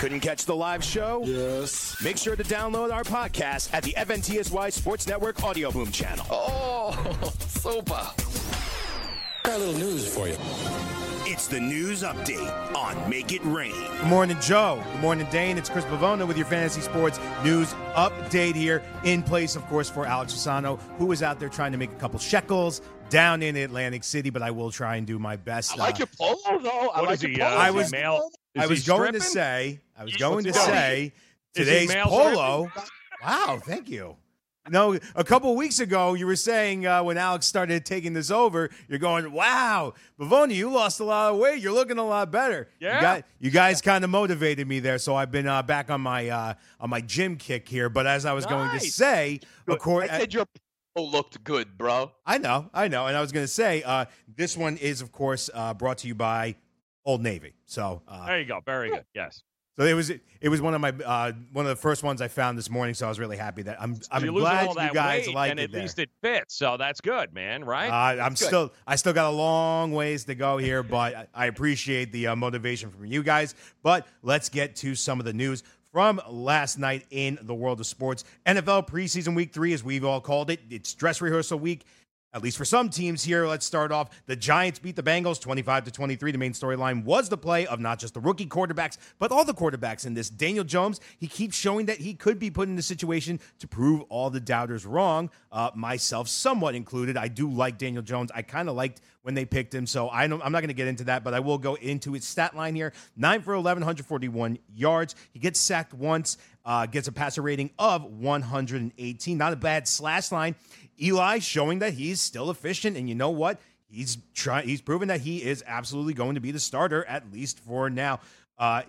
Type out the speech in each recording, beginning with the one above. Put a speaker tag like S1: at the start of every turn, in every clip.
S1: Couldn't catch the live show?
S2: Yes.
S1: Make sure to download our podcast at the FNTSY Sports Network Audio Boom channel.
S2: Oh, super. Got a little news for you.
S1: It's the news update on Make It Rain.
S3: Good morning, Joe. Good morning, Dane. It's Chris Pavona with your fantasy sports news update here, in place, of course, for Alex Fasano, who is out there trying to make a couple shekels down in Atlantic City, but I will try and do my best.
S4: I like
S3: Uh,
S4: your polo, though. I
S5: What
S4: like
S5: is
S4: your
S5: he,
S4: polo.
S5: uh,
S3: I was-
S5: male?
S3: I was going to say, I was going to
S5: what's
S3: say, today's polo. Wow, thank you. No, a couple weeks ago, you were saying uh, when Alex started taking this over, you're going, "Wow, Bavoni, you lost a lot of weight. You're looking a lot better."
S5: Yeah.
S3: you, got, you guys kind of motivated me there, so I've been uh, back on my uh, on my gym kick here. But as I was going to say, of
S4: I said your polo looked good, bro.
S3: I know, I know, and I was going to say, uh, this one is, of course, uh, brought to you by Old Navy. So, uh,
S5: There you go. Very good. Yes.
S3: So it was it was one of my uh, one of the first ones I found this morning. So I was really happy that I'm I'm
S5: You're
S3: glad
S5: all that
S3: you guys like
S5: and
S3: it
S5: at
S3: there.
S5: least it fits. So that's good, man. Right?
S3: Uh, I'm
S4: Good.
S3: still I still got a long ways to go here, but I- I appreciate the uh, motivation from you guys. But let's get to some of the news from last night in the world of sports. NFL preseason week three, as we've all called it, it's dress rehearsal week. At least for some teams here, let's start off. The Giants beat the Bengals 25 to 23. The main storyline was the play of not just the rookie quarterbacks, but all the quarterbacks in this. Daniel Jones, he keeps showing that he could be put in a situation to prove all the doubters wrong, uh, myself somewhat included. I do like Daniel Jones. I kind of liked when they picked him, so I I'm not going to get into that, but I will go into his stat line here. 9 for 11, 141 yards. He gets sacked once, uh, gets a passer rating of 118. Not a bad slash line. Eli showing that he's still efficient, and you know what? He's trying. He's proven that he is absolutely going to be the starter at least for now. Uh,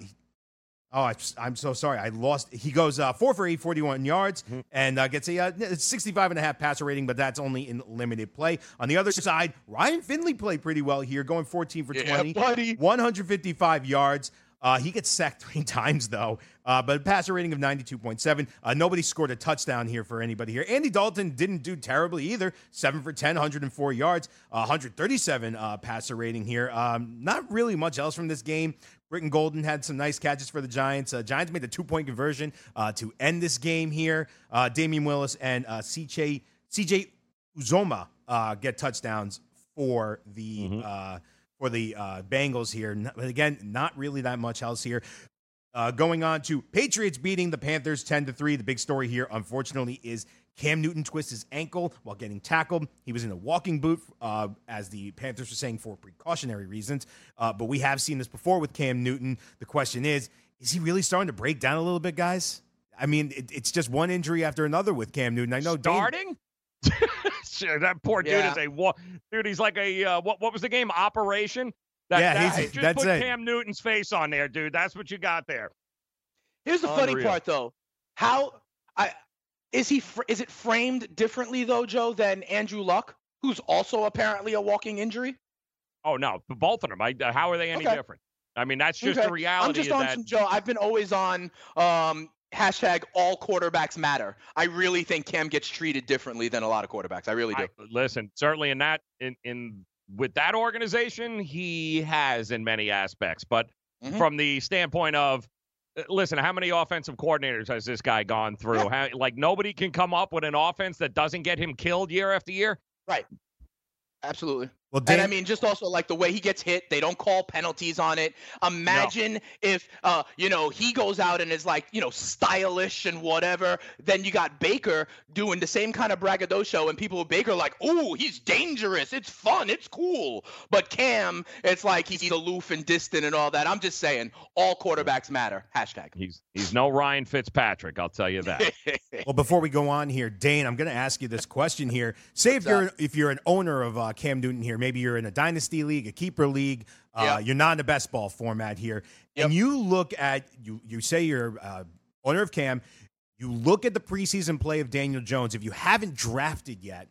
S3: oh, I, I'm so sorry. I lost. He goes uh, four for eight, 41 yards, and uh, gets a uh, 65 and a half passer rating, but that's only in limited play. On the other side, Ryan Finley played pretty well here, going 14 for
S4: Yeah,
S3: 20,
S4: buddy.
S3: 155 yards. Uh, he gets sacked three times though, uh, but a passer rating of 92.7. Uh, nobody scored a touchdown here for anybody here. Andy Dalton didn't do terribly either. Seven for 10, 104 yards, uh, 137 uh, passer rating here. Um, not really much else from this game. Britton Golden had some nice catches for the Giants. Uh, Giants made the two point conversion uh, to end this game here. Uh, Damion Willis and uh, CJ CJ Uzomah uh, get touchdowns for the uh, for the uh, Bengals here. But again, not really that much else here. Uh, going on to Patriots beating the Panthers 10 to 3. The big story here, unfortunately, is Cam Newton twists his ankle while getting tackled. He was in a walking boot, uh, as the Panthers were saying, for precautionary reasons. Uh, but we have seen this before with Cam Newton. The question is, is he really starting to break down a little bit, guys? I mean, it, it's just one injury after another with Cam Newton. I know Dane-
S5: Starting? That poor dude
S4: Yeah.
S5: is a wa- dude. He's like a uh, what? What was the game? Operation. That,
S3: Yeah,
S5: that-
S3: he's-
S5: just
S3: that's
S5: put
S3: it.
S5: Cam Newton's face on there, dude. That's what you got there.
S4: Here's the funny part, though. How I is he? fr- Is it framed differently though, Joe, than Andrew Luck, who's also apparently a walking injury?
S5: Oh no, but both of them. I, uh, how are they any
S4: Okay.
S5: different? I mean, that's just
S4: Okay.
S5: the reality.
S4: I'm just
S5: is
S4: on
S5: that
S4: some Joe. I've been always on um, hashtag all quarterbacks matter. I really think Cam gets treated differently than a lot of quarterbacks. I really do.
S5: I- listen, certainly in that in in with that organization, he has in many aspects. But
S4: Mhm.
S5: from the standpoint of uh, listen, how many offensive coordinators has this guy gone through?
S4: Yeah.
S5: How, like nobody can come up with an offense that doesn't get him killed year after year. Right.
S4: Absolutely.
S3: Well,
S4: And I mean, just also like the way he gets hit, they don't call penalties on it. Imagine if, uh, you know, he goes out and is like, you know, stylish and whatever. Then you got Baker doing the same kind of braggadocio, and people with Baker are like, "Ooh, he's dangerous. It's fun. It's cool." But Cam, it's like he's aloof and distant and all that. I'm just saying, all quarterbacks matter. Hashtag.
S5: He's he's no Ryan Fitzpatrick, I'll tell you that.
S3: Well, before we go on here, Dane, I'm going to ask you this question here. Say if you're if you're an owner of uh, Cam Newton here, maybe you're in a dynasty league, a keeper league, uh,
S4: Yeah.
S3: you're not in a best ball format here,
S4: Yep.
S3: and you look at you you say you're uh, owner of Cam, you look at the preseason play of Daniel Jones. If you haven't drafted yet,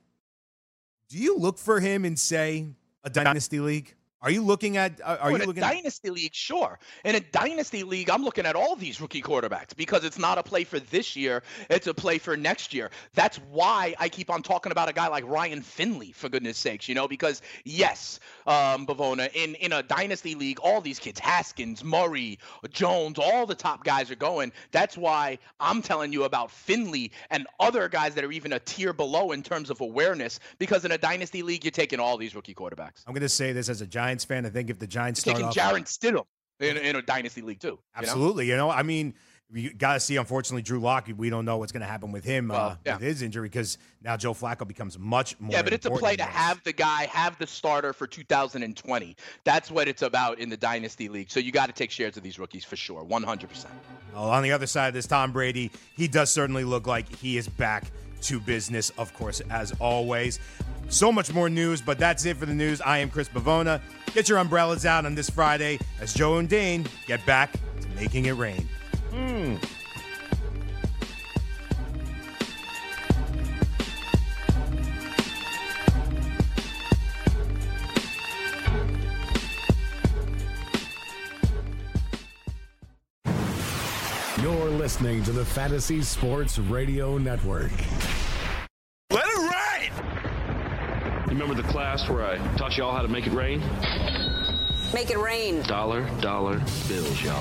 S3: do you look for him and say a dynasty league? Are you looking at? Are, are
S4: Oh,
S3: you
S4: in
S3: looking?
S4: a
S3: At,
S4: dynasty league? Sure. In a dynasty league, I'm looking at all these rookie quarterbacks because it's not a play for this year; it's a play for next year. That's why I keep on talking about a guy like Ryan Finley, for goodness sakes, you know. Because yes, um, Bavona, in in a dynasty league, all these kids, Haskins, Murray, Jones, all the top guys are going. That's why I'm telling you about Finley and other guys that are even a tier below in terms of awareness. Because in a dynasty league, you're taking all these rookie quarterbacks.
S3: I'm going to say this as a Giants fan. I think if the Giants start
S4: taking
S3: off,
S4: Jarrett Stidham in, in a dynasty league too. you know?
S3: Absolutely. You know, I mean, you got to see, unfortunately, Drew Lock. We don't know what's going to happen with him uh,
S4: yeah.
S3: with his injury because now Joe Flacco becomes much more.
S4: Yeah, but it's a play to have the guy, have the starter for 2020. That's what it's about in the dynasty league. So you got to take shares of these rookies for sure, 100%.
S3: Well, on the other side of this, Tom Brady, he does certainly look like he is back to business, of course, as always. So much more news, but that's it for the news. I am Chris Bavona. Get your umbrellas out on this Friday as Joe and Dane get back to making it rain. Hmm.
S6: You're listening to the Fantasy Sports Radio Network.
S2: Let it rain!
S7: Remember the class where I taught y'all how to make it rain?
S8: Make it rain.
S7: Dollar, dollar bills, y'all.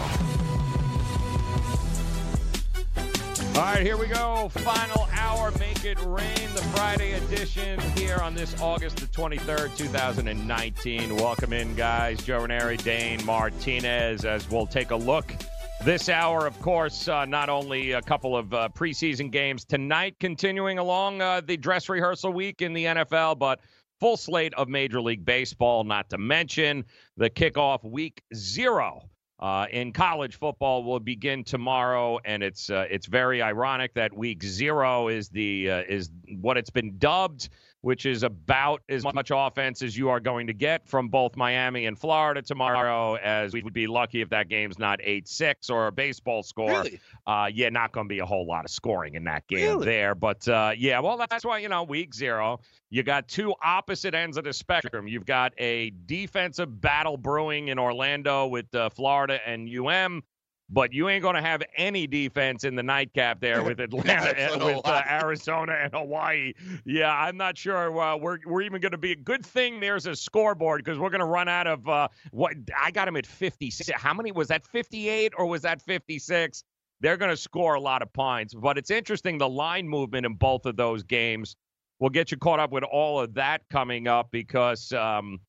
S5: All right, here we go. Final hour, make it rain, the Friday edition here on this August the 23rd, 2019. Welcome in, guys. Joe Ranieri, Dane Martinez, as we'll take a look this hour, of course, uh, not only a couple of uh, preseason games tonight, continuing along uh, the dress rehearsal week in the NFL, but full slate of Major League Baseball, not to mention the kickoff week zero uh, in college football will begin tomorrow, and it's uh, it's very ironic that week zero is the uh, is what it's been dubbed, which is about as much offense as you are going to get from both Miami and Florida tomorrow. As we would be lucky if that game's not eight six or a baseball score.
S4: Really?
S5: Uh, yeah, not going to be a whole lot of scoring in that game
S4: Really?
S5: there, but uh, yeah, well that's why you know week zero. You got two opposite ends of the spectrum. You've got a defensive battle brewing in Orlando with uh, Florida and UM, but you ain't going to have any defense in the nightcap there with Atlanta, with uh. Arizona and Hawaii. Yeah, I'm not sure uh, we're we're even going to be a good thing. There's a scoreboard because we're going to run out of uh, what I got him at 56. How many was that? 58 or was that 56? They're going to score a lot of points, but it's interesting the line movement in both of those games. We'll get you caught up with all of that coming up because, um,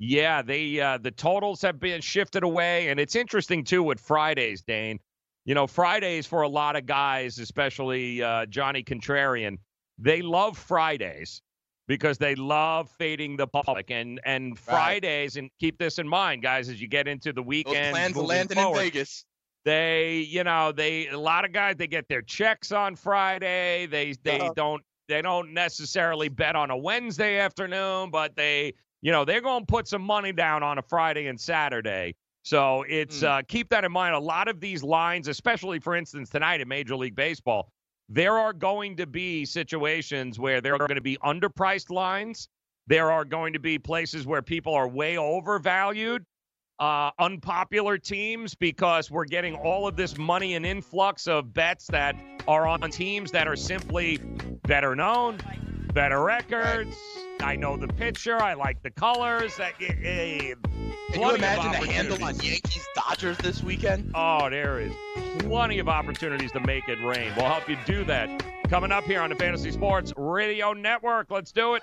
S5: yeah, they uh, the totals have been shifted away, and it's interesting too with Fridays, Dane. You know, Fridays for a lot of guys, especially uh, Johnny Contrarian, they love Fridays because they love fading the public. And and Fridays, and keep this in mind, guys, as you get into the weekend,
S4: plans landing
S5: forward,
S4: in Vegas.
S5: they you know they a lot of guys they get their checks on friday they they
S4: Uh-huh.
S5: don't they don't necessarily bet on a wednesday afternoon but they you know they're going to put some money down on a friday and saturday. So it's
S4: Mm.
S5: uh, keep that in mind. A lot of these lines especially for instance tonight in major league baseball there are going to be situations where there are going to be underpriced lines. There are going to be places where people are way overvalued uh, unpopular teams because we're getting all of this money and influx of bets that are on teams that are simply better known, better records. I know the pitcher. I like the colors. That
S4: Can you imagine the handle on. Yankees Dodgers this weekend?
S5: Oh, there is plenty of opportunities to make it rain. We'll help you do that. Coming up here on the Fantasy Sports Radio Network. Let's do it.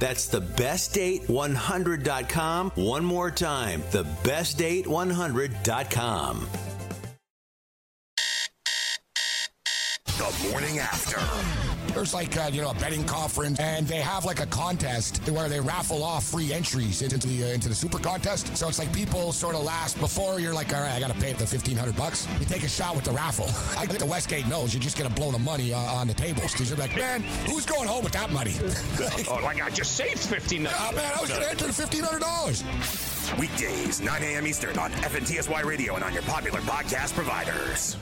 S9: That's thebestdate100.com. One more time, thebestdate100.com.
S10: The morning after.
S11: There's like uh, you know a betting conference, and they have like a contest where they raffle off free entries into the uh, into the super contest. So it's like people sort of last before you're like, all right, I got to pay the fifteen hundred bucks. You take a shot with the raffle. I think the Westgate knows you're just gonna blow the money uh, on the tables because you're like, man, who's going home with that money?
S5: like, oh, like I just saved fifteen.
S11: Oh man, I was gonna enter the fifteen hundred dollars.
S1: Weekdays, 9 a.m. Eastern on FNTSY Radio and on your popular podcast providers.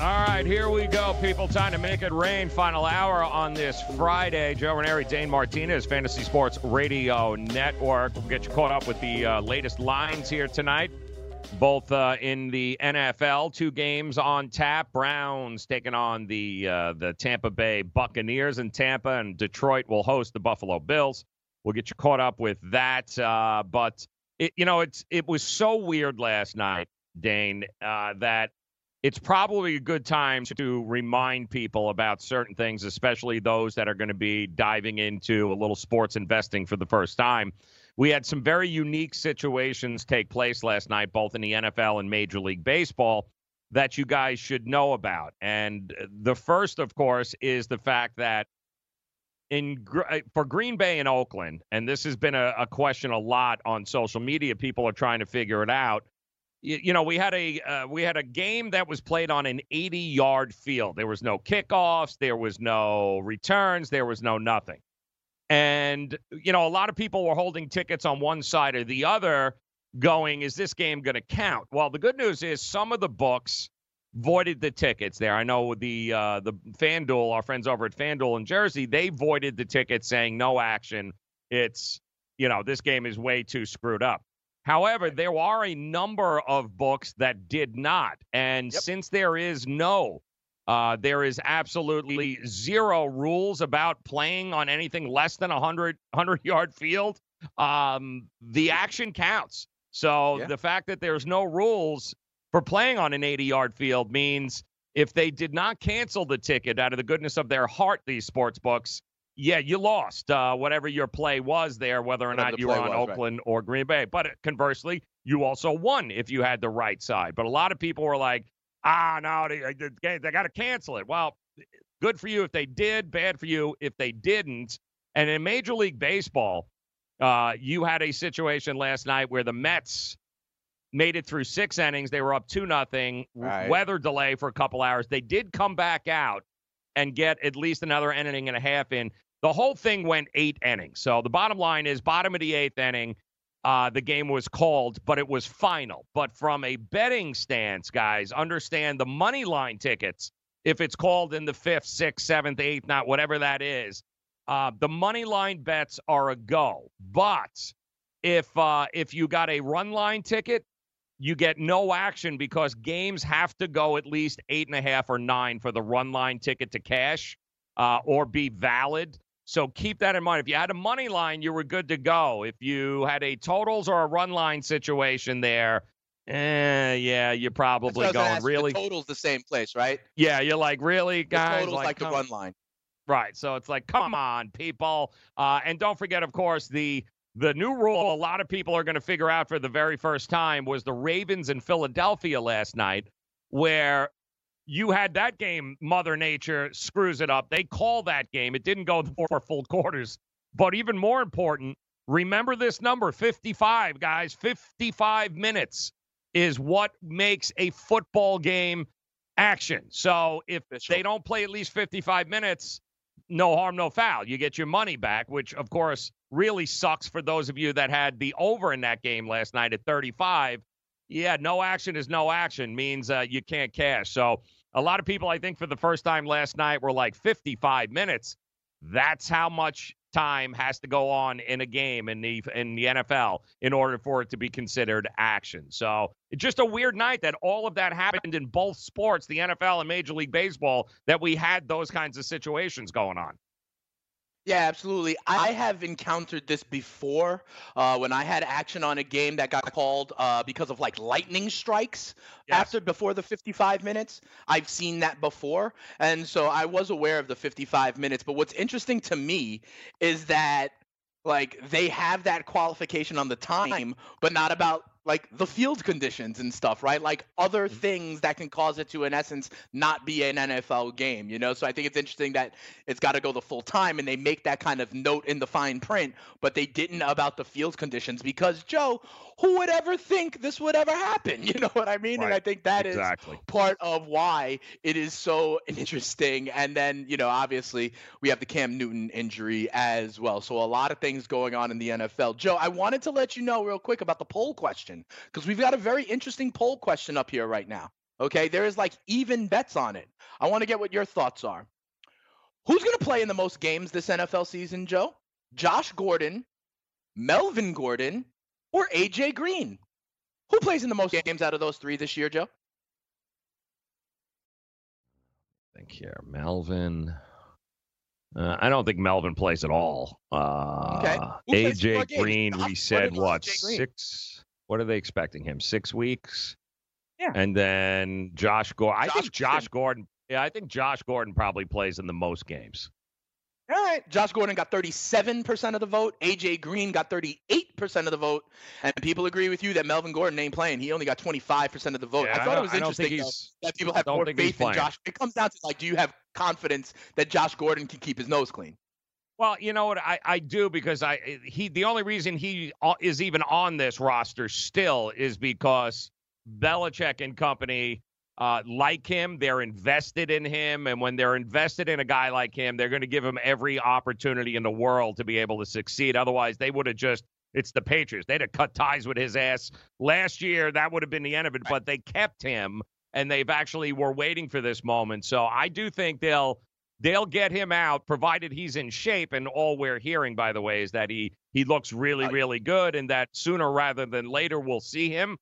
S5: All right, here we go, people. Time to make it rain. Final hour on this Friday. Joe Ranieri, Dane Martinez, Fantasy Sports Radio Network. We'll get you caught up with the uh, latest lines here tonight, both uh, in the NFL. Two games on tap. Browns taking on the uh, the Tampa Bay Buccaneers in Tampa, and Detroit will host the Buffalo Bills. We'll get you caught up with that. Uh, but it, you know, it's it was so weird last night, Dane, uh, that it's probably a good time to remind people about certain things, especially those that are going to be diving into a little sports investing for the first time. We had some very unique situations take place last night, both in the NFL and Major League Baseball, that you guys should know about. And the first, of course, is the fact that in uh, for Green Bay and Oakland, and this has been a, a question a lot on social media. People are trying to figure it out you, you know, we had a uh, we had a game that was played on an 80 yard field. There was no kickoffs, there was no returns, there was no nothing. And you know, a lot of people were holding tickets on one side or the other, going, "Is this game going to count?" Well, the good news is some of the books voided the tickets there. I know the uh, the FanDuel, our friends over at FanDuel in Jersey, they voided the tickets, saying no action. It's you know, this game is way too screwed up. However, there are a number of books that did not. And yep. since there is no, uh, there is absolutely zero rules about playing on anything less than a 100, 100 yard field, um, the action counts. So yeah. the fact that there's no rules for playing on an 80 yard field means if they did not cancel the ticket out of the goodness of their heart, these sports books, yeah, you lost uh, whatever your play was there, whether or whatever not you were on was, Oakland right. or Green Bay. But conversely, you also won if you had the right side. But a lot of people were like, ah, no, they, they, they got to cancel it. Well, good for you if they did, bad for you if they didn't. And in Major League Baseball, uh, you had a situation last night where the Mets made it through six innings. They were up two nothing. Right. Weather delay for a couple hours. They did come back out and get at least another inning and a half in. The whole thing went eight innings. So the bottom line is, bottom of the eighth inning, uh, the game was called, but it was final. But from a betting stance, guys, understand the money line tickets. If it's called in the fifth, sixth, seventh, eighth, not whatever that is, uh, the money line bets are a go. But if uh, if you got a run line ticket, you get no action because games have to go at least eight and a half or nine for the run line ticket to cash uh, or be valid. So keep that in mind. If you had a money line, you were good to go. If you had a totals or a run line situation there, eh, yeah, you're probably going
S4: ask,
S5: really.
S4: The total's the same place, right?
S5: Yeah, you're like really, guys.
S4: The total's like,
S5: like
S4: the run line.
S5: Right. So it's like, come on, people. Uh, and don't forget, of course, the the new rule a lot of people are going to figure out for the very first time was the Ravens in Philadelphia last night, where you had that game, Mother Nature screws it up. They call that game. It didn't go four full quarters. But even more important, remember this number 55, guys. 55 minutes is what makes a football game action. So if they don't play at least 55 minutes, no harm, no foul. You get your money back, which of course really sucks for those of you that had the over in that game last night at 35. Yeah, no action is no action means uh, you can't cash. So a lot of people, I think, for the first time last night were like 55 minutes. That's how much time has to go on in a game in the in the NFL in order for it to be considered action. So it's just a weird night that all of that happened in both sports, the NFL and Major League Baseball, that we had those kinds of situations going on.
S4: Yeah, absolutely. I have encountered this before uh, when I had action on a game that got called uh, because of like lightning strikes after before the 55 minutes. I've seen that before, and so I was aware of the 55 minutes. But what's interesting to me is that like they have that qualification on the time, but not about like the field conditions and stuff, right? Like other mm-hmm. things that can cause it to, in essence, not be an NFL game, you know? So I think it's interesting that it's got to go the full time and they make that kind of note in the fine print, but they didn't about the field conditions because, Joe, who would ever think this would ever happen? You know what I mean? And I think that is
S5: Exactly.
S4: part of why it is so interesting. And then, you know, obviously we have the Cam Newton injury as well. So a lot of things going on in the NFL. Joe, I wanted to let you know real quick about the poll question because we've got a very interesting poll question up here right now. Okay, there is like even bets on it. I want to get what your thoughts are. Who's going to play in the most games this NFL season, Joe? Josh Gordon, Melvin Gordon, or AJ Green? Who plays in the most games out of those three this year, Joe?
S5: think here, Melvin. Uh, I don't think Melvin plays at all. Uh,
S4: Okay. Who plays more
S5: AJ? Green, we said what six? What are they expecting him? Six weeks.
S4: Yeah.
S5: And then Josh Gordon. I think Josh Gordon. Yeah, I think Josh Gordon probably plays in the most games.
S4: All right. Josh Gordon got 37% of the vote. AJ Green got 38% of the vote. And people agree with you that Melvin Gordon ain't playing. He only got 25% of the vote.
S5: Yeah,
S4: I
S5: I
S4: thought
S5: don't-
S4: it was
S5: I
S4: interesting though, that people have more faith in. Josh. It comes down to like, do you have confidence that Josh Gordon can keep his nose clean?
S5: Well, you know what I, I do because I he the only reason he uh, is even on this roster still is because Belichick and company uh, like him. They're invested in him, and when they're invested in a guy like him, they're going to give him every opportunity in the world to be able to succeed. Otherwise, they would have just. It's the Patriots. They'd have cut ties with his ass last year. That would have been the end of it. But they kept him, and they've actually were waiting for this moment. So I do think they'll they'll get him out provided he's in shape and all we're hearing by the way is that he he looks really really good and that sooner rather than later we'll see him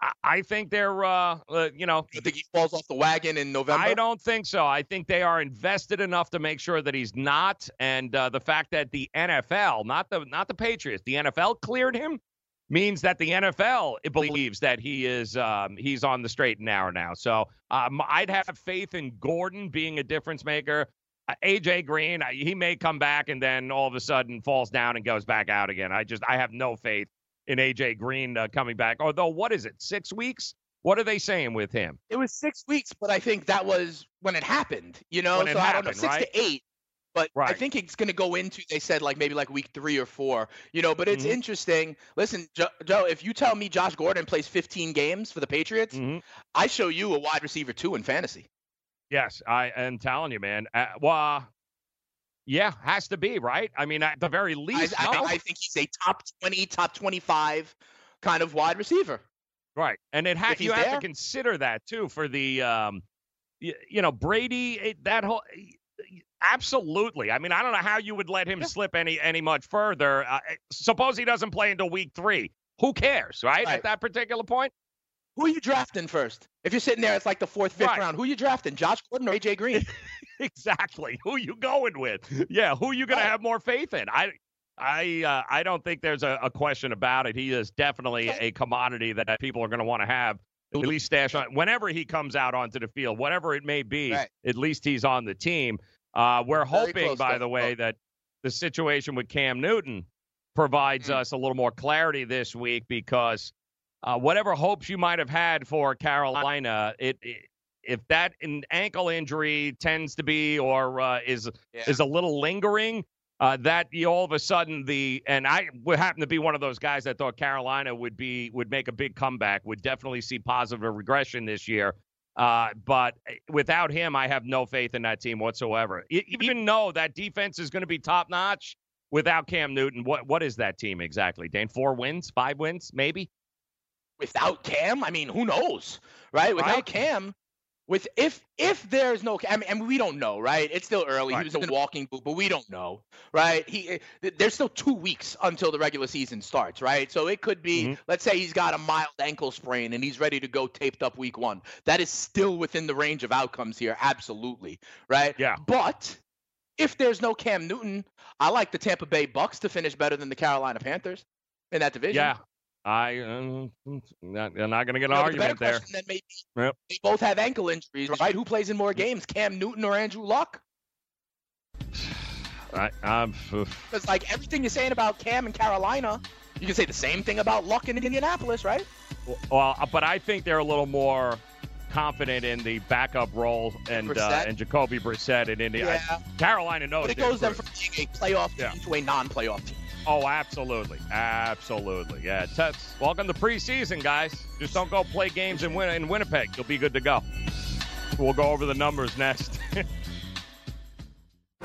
S5: i, I think they're uh, uh you know
S4: You think he falls off the wagon in November?
S5: I don't think so. I think they are invested enough to make sure that he's not, and uh, the fact that the NFL, not the not the Patriots, the NFL cleared him means that the NFL believes that he is um, he's on the straight and narrow now. So um, I'd have faith in Gordon being a difference maker. AJ Green, he may come back and then all of a sudden falls down and goes back out again. I just I have no faith in AJ Green uh, coming back. Although what is it? Six weeks? What are they saying with him?
S4: It was six weeks, but I think that was when it happened. You know, so
S5: it
S4: I don't know, six
S5: right?
S4: to eight. But I think it's going to go into. They said like maybe like week three or four. You know, but it's
S5: Mhm.
S4: interesting. Listen, Joe, Joe, if you tell me Josh Gordon plays 15 games for the Patriots,
S5: Mm-hmm.
S4: I show you a wide receiver two in fantasy.
S5: Yes, I am telling you, man. Uh, well, yeah, has to be right. I mean, at the very least,
S4: I,
S5: no.
S4: I, I think he's a top 20, top 25 kind of wide receiver.
S5: Right, and it ha-
S4: If he's
S5: you have
S4: there.
S5: to consider that too for the, um, you, you know, Brady. It, that whole, absolutely. I mean, I don't know how you would let him slip any any much further. Uh, suppose he doesn't play until week three. Who cares, right?
S4: Right.
S5: At that particular point.
S4: Who are you drafting first? If you're sitting there, it's like the fourth, fifth
S5: Right.
S4: round. Who are you drafting? Josh Gordon or AJ Green?
S5: exactly. Who you going with? Yeah, who you going to have more faith in? I I uh, I don't think there's a, a question about it. He is definitely a commodity that people are going to want to have at least stash on whenever he comes out onto the field, whatever it may be.
S4: Right.
S5: At least he's on the team. Uh, we're
S4: Very
S5: hoping, by the way, that the situation with Cam Newton provides us a little more clarity this week because uh, whatever hopes you might have had for Carolina, it, it if that an ankle injury tends to be or uh, is is a little lingering, uh, that you all of a sudden the and I would happen to be one of those guys that thought Carolina would be would make a big comeback, would definitely see positive regression this year. Uh, but without him, I have no faith in that team whatsoever. Even though that defense is going to be top notch, without Cam Newton, what what is that team exactly? Dane, four wins, five wins, maybe.
S4: Without Cam, I mean, who knows, right? Without
S5: Right.
S4: Cam, with if if there's no, I mean, and we don't know, right? It's still early. He was a walking boot, but we don't know, right? He eh, there's still two weeks until the regular season starts, right? So it could be,
S5: Mm-hmm.
S4: let's say he's got a mild ankle sprain and he's ready to go taped up week one. That is still within the range of outcomes here, absolutely, right?
S5: Yeah.
S4: But if there's no Cam Newton, I like the Tampa Bay Bucks to finish better than the Carolina Panthers in that division.
S5: Yeah, I uh, not, I'm not going to get an
S4: You know, the
S5: argument there.
S4: then maybe
S5: Yep.
S4: they both have ankle injuries, right? Who plays in more games, Cam Newton or Andrew Luck?
S5: I, I'm,
S4: Because like everything you're saying about Cam and Carolina, you can say the same thing about Luck in Indianapolis, right?
S5: well, uh, but I think they're a little more confident in the backup role and uh, and Jacoby Brissett in Indy.
S4: Yeah.
S5: Carolina knows
S4: But it goes
S5: good.
S4: from being a playoff
S5: Yeah.
S4: team to a non-playoff team.
S5: Oh, absolutely, absolutely. Yeah, Tets. Welcome to preseason, guys. Just don't go play games in Win- in Winnipeg. You'll be good to go. We'll go over the numbers next.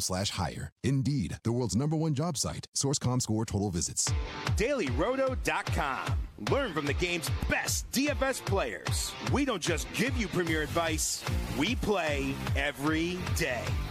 S12: slash hire. Indeed, the world's number one job site. Source.com score total visits.
S1: DailyRoto.com. Learn from the game's best DFS players. We don't just give you premier advice, we play every day.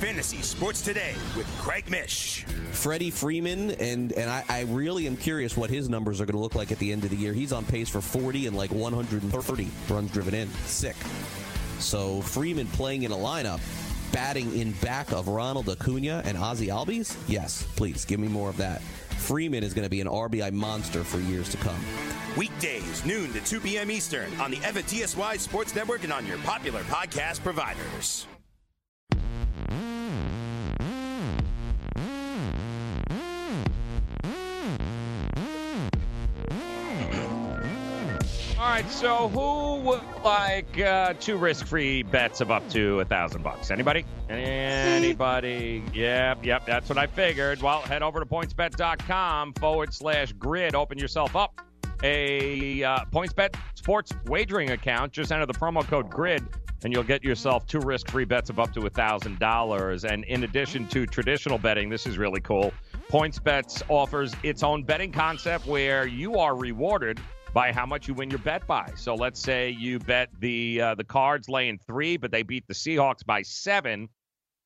S1: Fantasy Sports Today with Craig Mish.
S13: Freddie Freeman, and and I, I really am curious what his numbers are going to look like at the end of the year. He's on pace for 40 and like 130 runs driven in. Sick. So Freeman playing in a lineup, batting in back of Ronald Acuna and Ozzie Albies? Yes, please give me more of that. Freeman is going to be an RBI monster for years to come.
S1: Weekdays, noon to 2 p.m. Eastern on the FNTSY Sports Network and on your popular podcast providers.
S5: All right, so who would like uh, two risk-free bets of up to a thousand bucks? Anybody? Anybody? Yep, yep. That's what I figured. Well, head over to pointsbet.com forward slash grid. Open yourself up a uh, PointsBet sports wagering account. Just enter the promo code GRID, and you'll get yourself two risk-free bets of up to a thousand dollars. And in addition to traditional betting, this is really cool. PointsBet offers its own betting concept where you are rewarded by how much you win your bet by. So let's say you bet the uh, the Cards laying three, but they beat the Seahawks by seven.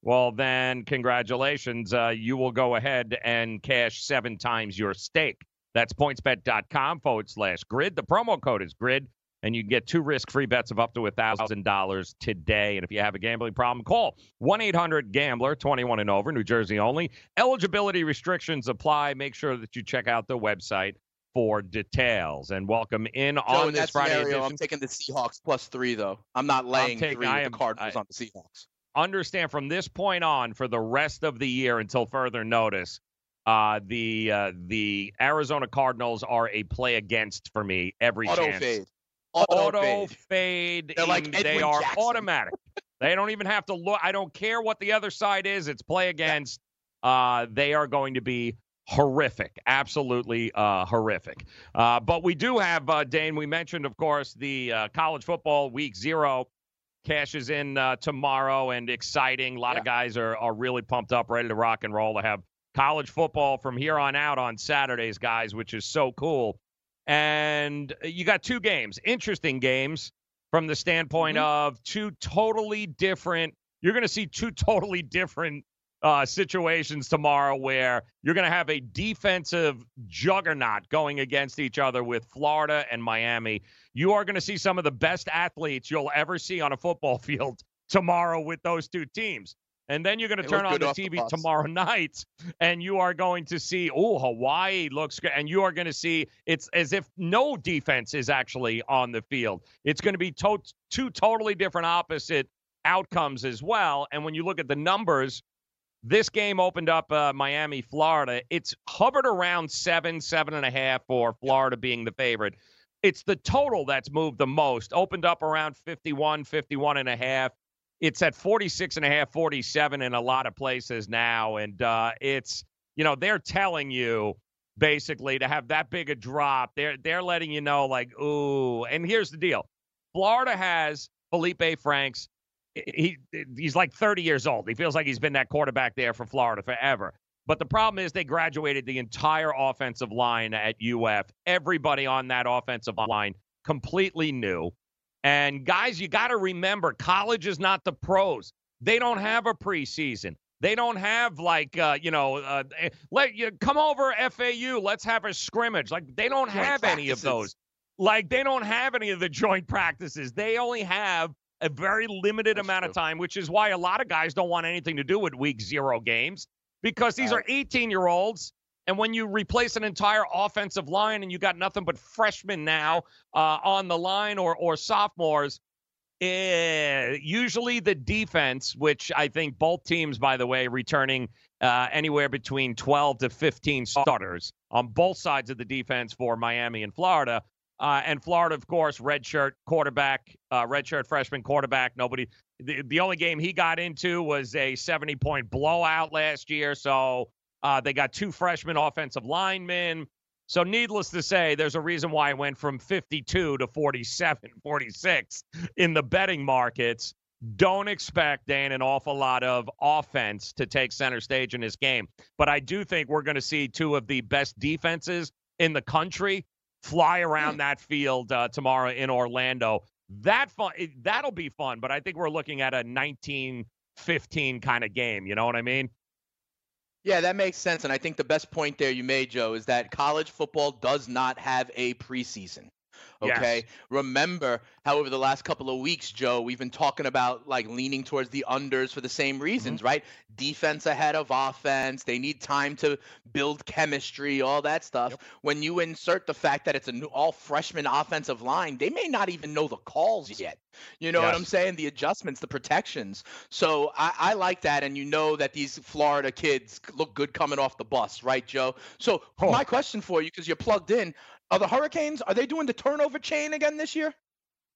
S5: Well, then congratulations, uh, you will go ahead and cash seven times your stake. That's pointsbet.com forward slash grid. The promo code is grid, and you can get two risk free bets of up to $1,000 today. And if you have a gambling problem, call 1 800 Gambler, 21 and over, New Jersey only. Eligibility restrictions apply. Make sure that you check out the website for details. And welcome in
S4: Joe,
S5: on
S4: in
S5: this Friday
S4: scenario,
S5: edition.
S4: I'm taking the Seahawks plus three, though. I'm not laying
S5: taking-
S4: three
S5: I
S4: with
S5: am-
S4: the Cardinals
S5: I-
S4: on the Seahawks.
S5: understand from this point on for the rest of the year until further notice uh, the uh, the Arizona Cardinals are a play against for me every
S4: Auto
S5: chance.
S4: fade.
S5: Auto,
S4: Auto fade.
S5: fade.
S4: They're like
S5: they are
S4: Jackson.
S5: automatic. they don't even have to look. I don't care what the other side is. It's play against. Uh, they are going to be horrific, absolutely uh, horrific. Uh, but we do have uh, Dane. We mentioned, of course, the uh, college football week zero cashes in uh, tomorrow and exciting. A lot of guys are, are really pumped up, ready to rock and roll to have college football from here on out on Saturdays, guys, which is so cool. And you got two games, interesting games from the standpoint of two totally different. You're going to see two totally different uh, situations tomorrow where you're going to have a defensive juggernaut going against each other with Florida and Miami. You are going to see some of the best athletes you'll ever see on a football field tomorrow with those two teams. And then you're going to turn on the
S4: off the
S5: TV tomorrow night and you are going to see, oh, Hawaii looks good. And you are going to see it's as if no defense is actually on the field. It's going to be to- two totally different opposite outcomes as well. And when you look at the numbers, this game opened up uh, Miami, Florida. It's hovered around seven, seven and a half for Florida being the favorite. It's the total that's moved the most. Opened up around 51, 51 and a half. It's at 46 and a half, 47 in a lot of places now. And uh, it's, you know, they're telling you basically to have that big a drop. They're they're letting you know, like, ooh. And here's the deal. Florida has Feleipe Franks he he's like 30 years old. He feels like he's been that quarterback there for Florida forever. But the problem is they graduated the entire offensive line at UF. Everybody on that offensive line completely new. And guys, you got to remember college is not the pros. They don't have a preseason. They don't have like uh, you know, uh, eh, let you come over FAU. Let's have a scrimmage. Like they don't
S4: Joint
S5: have any of those. Like they don't have any of the joint practices. They only have a very limited amount of time, which is why a lot of guys don't want anything to do with week zero games because these are 18 year olds. And when you replace an entire offensive line and you got nothing but freshmen now uh, on the line or or sophomores, eh, usually the defense, which I think both teams, by the way, returning uh, anywhere between 12 to 15 starters on both sides of the defense for Miami and Florida. Uh, and Florida, of course, redshirt quarterback, uh, redshirt freshman quarterback. Nobody. The, the only game he got into was a 70 point blowout last year. So uh, they got two freshman offensive linemen. So, needless to say, there's a reason why it went from 52 to 47, 46 in the betting markets. Don't expect, Dan, an awful lot of offense to take center stage in this game. But I do think we're going to see two of the best defenses in the country fly around that field uh, tomorrow in Orlando. That fun, that'll be fun. But I think we're looking at a 19 15 kind of game. You know what I mean?
S4: Yeah, that makes sense. And I think the best point there you made, Joe, is that college football does not have a preseason. Okay. Yes. Remember, however, the last couple of weeks, Joe, we've been talking about like leaning towards the unders for the same reasons, mm-hmm. right? Defense ahead of offense. They need time to build chemistry, all that stuff. Yep. When you insert the fact that it's a new all freshman offensive line, they may not even know the calls yet. You know yes. what I'm saying? The adjustments, the protections. So I, I like that. And you know that these Florida kids look good coming off the bus, right, Joe? So oh. my question for you, because you're plugged in, are the Hurricanes are they doing the turnover chain again this year?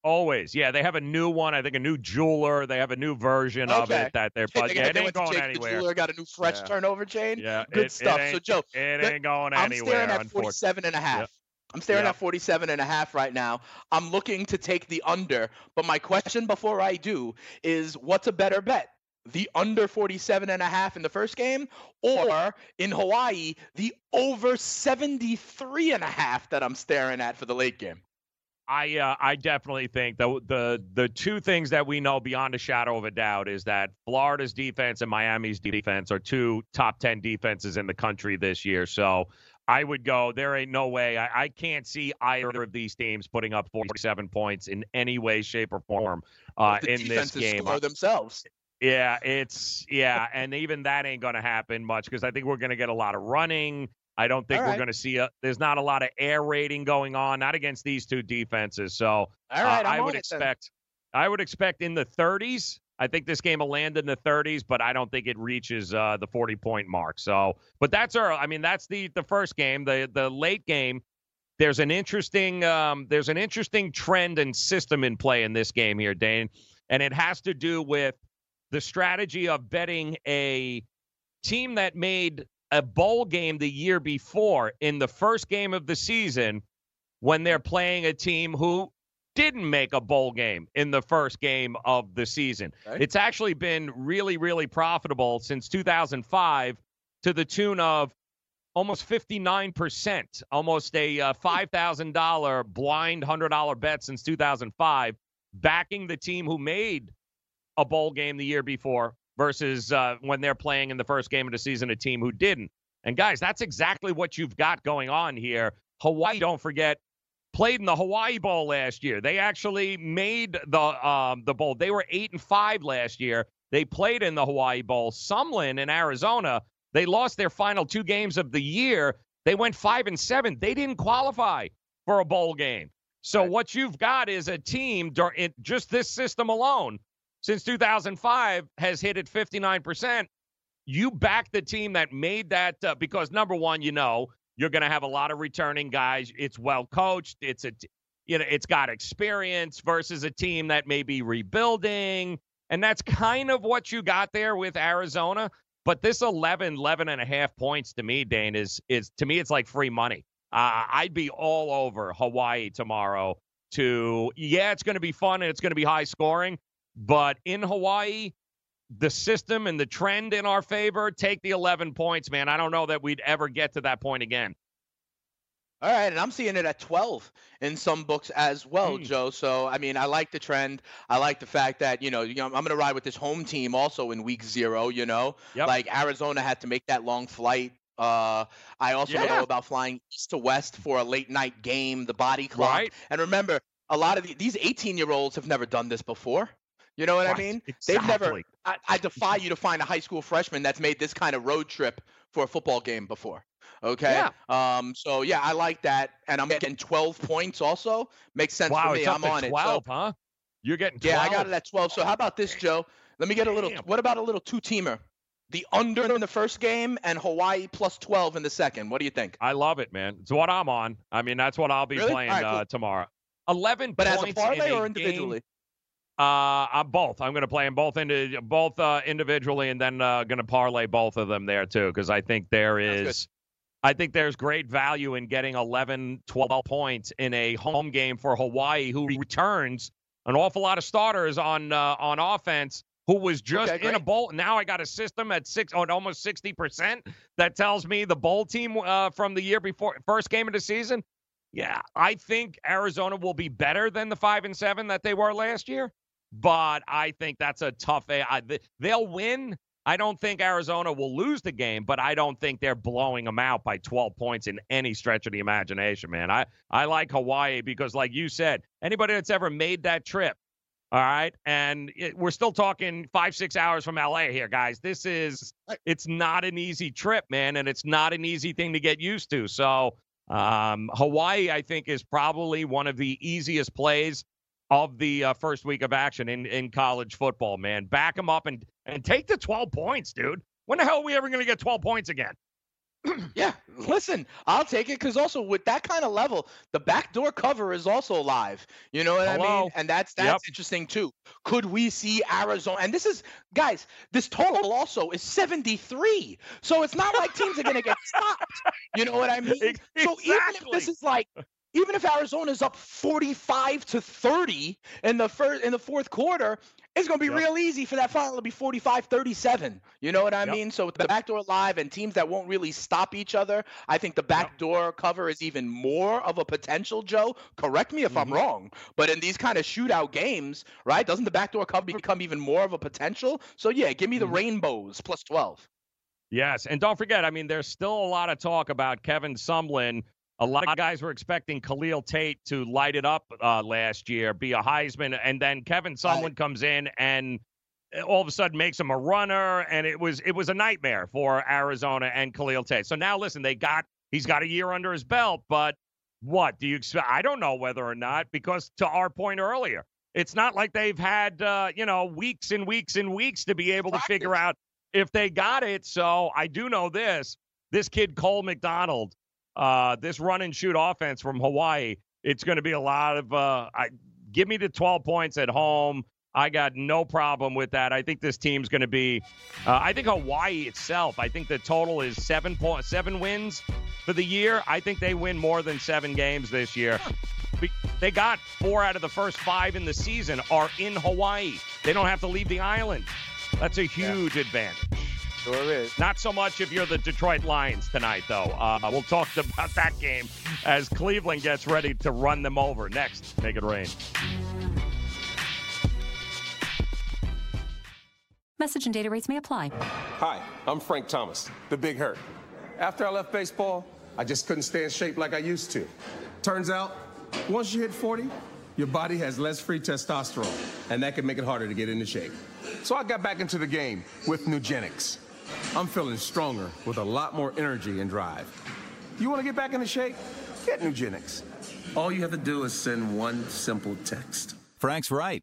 S5: Always, yeah. They have a new one. I think a new jeweler. They have a new version okay. of it that they're. But yeah, it ain't going anywhere.
S4: The jeweler got a new fresh
S5: yeah.
S4: turnover chain.
S5: Yeah,
S4: good
S5: it,
S4: stuff.
S5: It
S4: so Joe,
S5: it ain't going
S4: I'm
S5: anywhere.
S4: I'm staring at 47 and a half. Yep. I'm staring yep. at 47 and a half right now. I'm looking to take the under, but my question before I do is what's a better bet? The under 47 and a half in the first game or in Hawaii the over 73 and a half that I'm staring at for the late game.
S5: I uh, I definitely think the the the two things that we know beyond a shadow of a doubt is that Florida's defense and Miami's defense are two top 10 defenses in the country this year. So I would go. There ain't no way. I, I can't see either of these teams putting up 47 points in any way, shape, or form uh, in this game.
S4: Score themselves.
S5: Yeah, it's yeah, and even that ain't going to happen much because I think we're going to get a lot of running. I don't think we're going to see a. There's not a lot of air raiding going on, not against these two defenses. So
S4: all right, uh,
S5: I would
S4: expect.
S5: Then. I would expect in the 30s. I think this game will land in the 30s, but I don't think it reaches uh, the 40 point mark. So, but that's our. I mean, that's the the first game. The the late game. There's an interesting um, there's an interesting trend and system in play in this game here, Dane, and it has to do with the strategy of betting a team that made a bowl game the year before in the first game of the season when they're playing a team who didn't make a bowl game in the first game of the season. Okay. It's actually been really, really profitable since 2005 to the tune of almost 59%, almost a uh, $5,000 blind $100 bet since 2005, backing the team who made a bowl game the year before versus uh, when they're playing in the first game of the season a team who didn't. And guys, that's exactly what you've got going on here. Hawaii, don't forget, played in the Hawaii Bowl last year. They actually made the um, the bowl. They were eight and five last year. They played in the Hawaii Bowl. Sumlin in Arizona, they lost their final two games of the year. They went five and seven. They didn't qualify for a bowl game. So what you've got is a team, just this system alone, since 2005 has hit at 59%. You back the team that made that uh, because number one, you know, you're going to have a lot of returning guys. It's well coached. It's a, you know, it's got experience versus a team that may be rebuilding. And that's kind of what you got there with Arizona. But this 11, 11 and a half points to me, Dane, is, is to me, it's like free money. Uh, I'd be all over Hawaii tomorrow to, yeah, it's going to be fun and it's going to be high scoring. But in Hawaii, the system and the trend in our favor, take the 11 points, man. I don't know that we'd ever get to that point again.
S4: All right, and I'm seeing it at 12 in some books as well, mm. Joe. So, I mean, I like the trend. I like the fact that, you know, you know I'm going to ride with this home team also in week zero, you know. Yep. Like Arizona had to make that long flight. Uh, I also yeah. know about flying east to west for a late night game, the body clock. Right. And remember, a lot of the, these 18 year olds have never done this before. You know what right. I mean?
S5: Exactly.
S4: They've never. I, I, defy you to find a high school freshman that's made this kind of road trip for a football game before. Okay.
S5: Yeah.
S4: Um. So yeah, I like that, and I'm getting 12 points. Also makes sense
S5: wow,
S4: for me. I'm on
S5: 12,
S4: it. So,
S5: huh? You're getting 12.
S4: Yeah, I got it at 12. So how about this, Joe? Let me get a little. What about a little two-teamer? the under in the first game and Hawaii plus 12 in the second. What do you think?
S5: I love it, man. It's what I'm on. I mean, that's what I'll be
S4: Really?
S5: playing
S4: right,
S5: uh, tomorrow. 11
S4: But as a parlay or
S5: game. Uh, I'm both. I'm going to play them both into both uh, individually, and then uh, going to parlay both of them there too, because I think there is, I think there's great value in getting 11, 12 points in a home game for Hawaii, who returns an awful lot of starters on uh, on offense. Who was just
S4: Okay,
S5: in a bowl? Now I got a system at six, oh, almost sixty percent. That tells me the bowl team uh, from the year before, first game of the season. Yeah, I think Arizona will be better than the five and seven that they were last year but I think that's a tough. I, they'll win. I don't think Arizona will lose the game, but I don't think they're blowing them out by 12 points in any stretch of the imagination, man. I, I like Hawaii because, like you said, anybody that's ever made that trip, all right, and it, we're still talking five, six hours from LA here, guys. This is, it's not an easy trip, man, and it's not an easy thing to get used to. So, um, Hawaii, I think, is probably one of the easiest plays of the uh, first week of action in, in college football, man. Back them up and, and take the 12 points, dude. When the hell are we ever going to get 12 points again?
S4: Yeah, listen, I'll take it because also with that kind of level, the backdoor cover is also live. You know what I mean? And that's that's
S5: Yep.
S4: interesting too. Could we see Arizona? And this is guys, this total also is 73. So it's not like teams are gonna get stopped. You know what I mean? So even if this is like even if Arizona's up 45 to 30 in the first in the fourth quarter, it's going to be
S5: Yep.
S4: real easy for that final to be 45-37. You know what I
S5: Yep.
S4: mean? So with the backdoor live and teams that won't really stop each other, I think the backdoor cover is even more of a potential, Joe. Correct me if
S5: Mm-hmm.
S4: I'm wrong, but in these kind of shootout games, right? Doesn't the backdoor cover become even more of a potential? So yeah, give me the
S5: Mm-hmm.
S4: rainbows plus 12.
S5: Yes, and don't forget, I mean, there's still a lot of talk about Kevin Sumlin. A lot of guys were expecting Khalil Tate to light it up uh, last year, be a Heisman, and then Kevin Sumlin comes in and all of a sudden makes him a runner, and it was it was a nightmare for Arizona and Khalil Tate. So now, listen, they got he's got a year under his belt, but what do you expect? I don't know whether or not because to our point earlier, it's not like they've had uh, you know weeks and weeks and weeks to be able to figure out if they got it. So I do know this: this kid Cole McDonald, uh, this run and shoot offense from Hawaii, it's going to be a lot of. Uh, I give me the 12 points at home. I got no problem with that. I think this team's going to be. Uh, I think Hawaii itself. I think the total is seven point seven wins for the year. I think they win more than seven games this year. They got four out of the first five in the season are in Hawaii. They don't have to leave the island. That's a huge advantage.
S4: Sure is.
S5: Not so much if you're the Detroit Lions tonight, though. Uh, we'll talk about that game as Cleveland gets ready to run them over. Next, make it rain.
S14: Message and data rates may apply.
S15: Hi, I'm Frank Thomas, the Big Hurt. After I left baseball, I just couldn't stay in shape like I used to. Turns out, once you hit 40, your body has less free testosterone, and that can make it harder to get into shape. So I got back into the game with Nugenix. I'm feeling stronger with a lot more energy and drive. You want to get back into shape? Get Nugenix. All you have to do is send one simple text.
S16: Frank's right.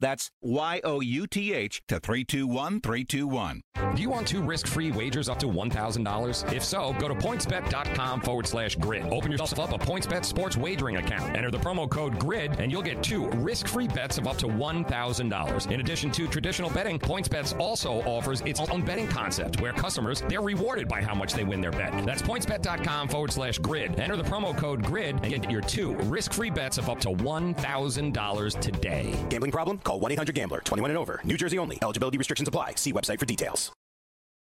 S16: That's Y O U T H to 321321.
S17: Do you want two risk free wagers up to $1,000? If so, go to pointsbet.com forward slash grid. Open yourself up a PointsBet sports wagering account. Enter the promo code GRID, and you'll get two risk free bets of up to $1,000. In addition to traditional betting, PointsBet also offers its own betting concept where customers, they're rewarded by how much they win their bet. That's pointsbet.com forward slash grid. Enter the promo code GRID and get your two risk free bets of up to $1,000 today.
S18: Gambling problem? Call 1 800 Gambler. 21 and over. New Jersey only. Eligibility restrictions apply. See website for details.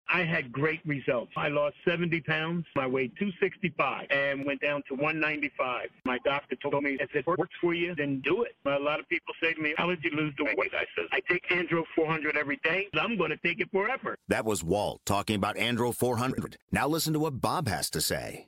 S19: I had great results. I lost 70 pounds. I weighed 265 and went down to 195. My doctor told me, if it works for you, then do it. A lot of people say to me, how did you lose the weight? I said, I take Andro 400 every day. I'm going to take it forever.
S20: That was Walt talking about Andro 400. Now listen to what Bob has to say.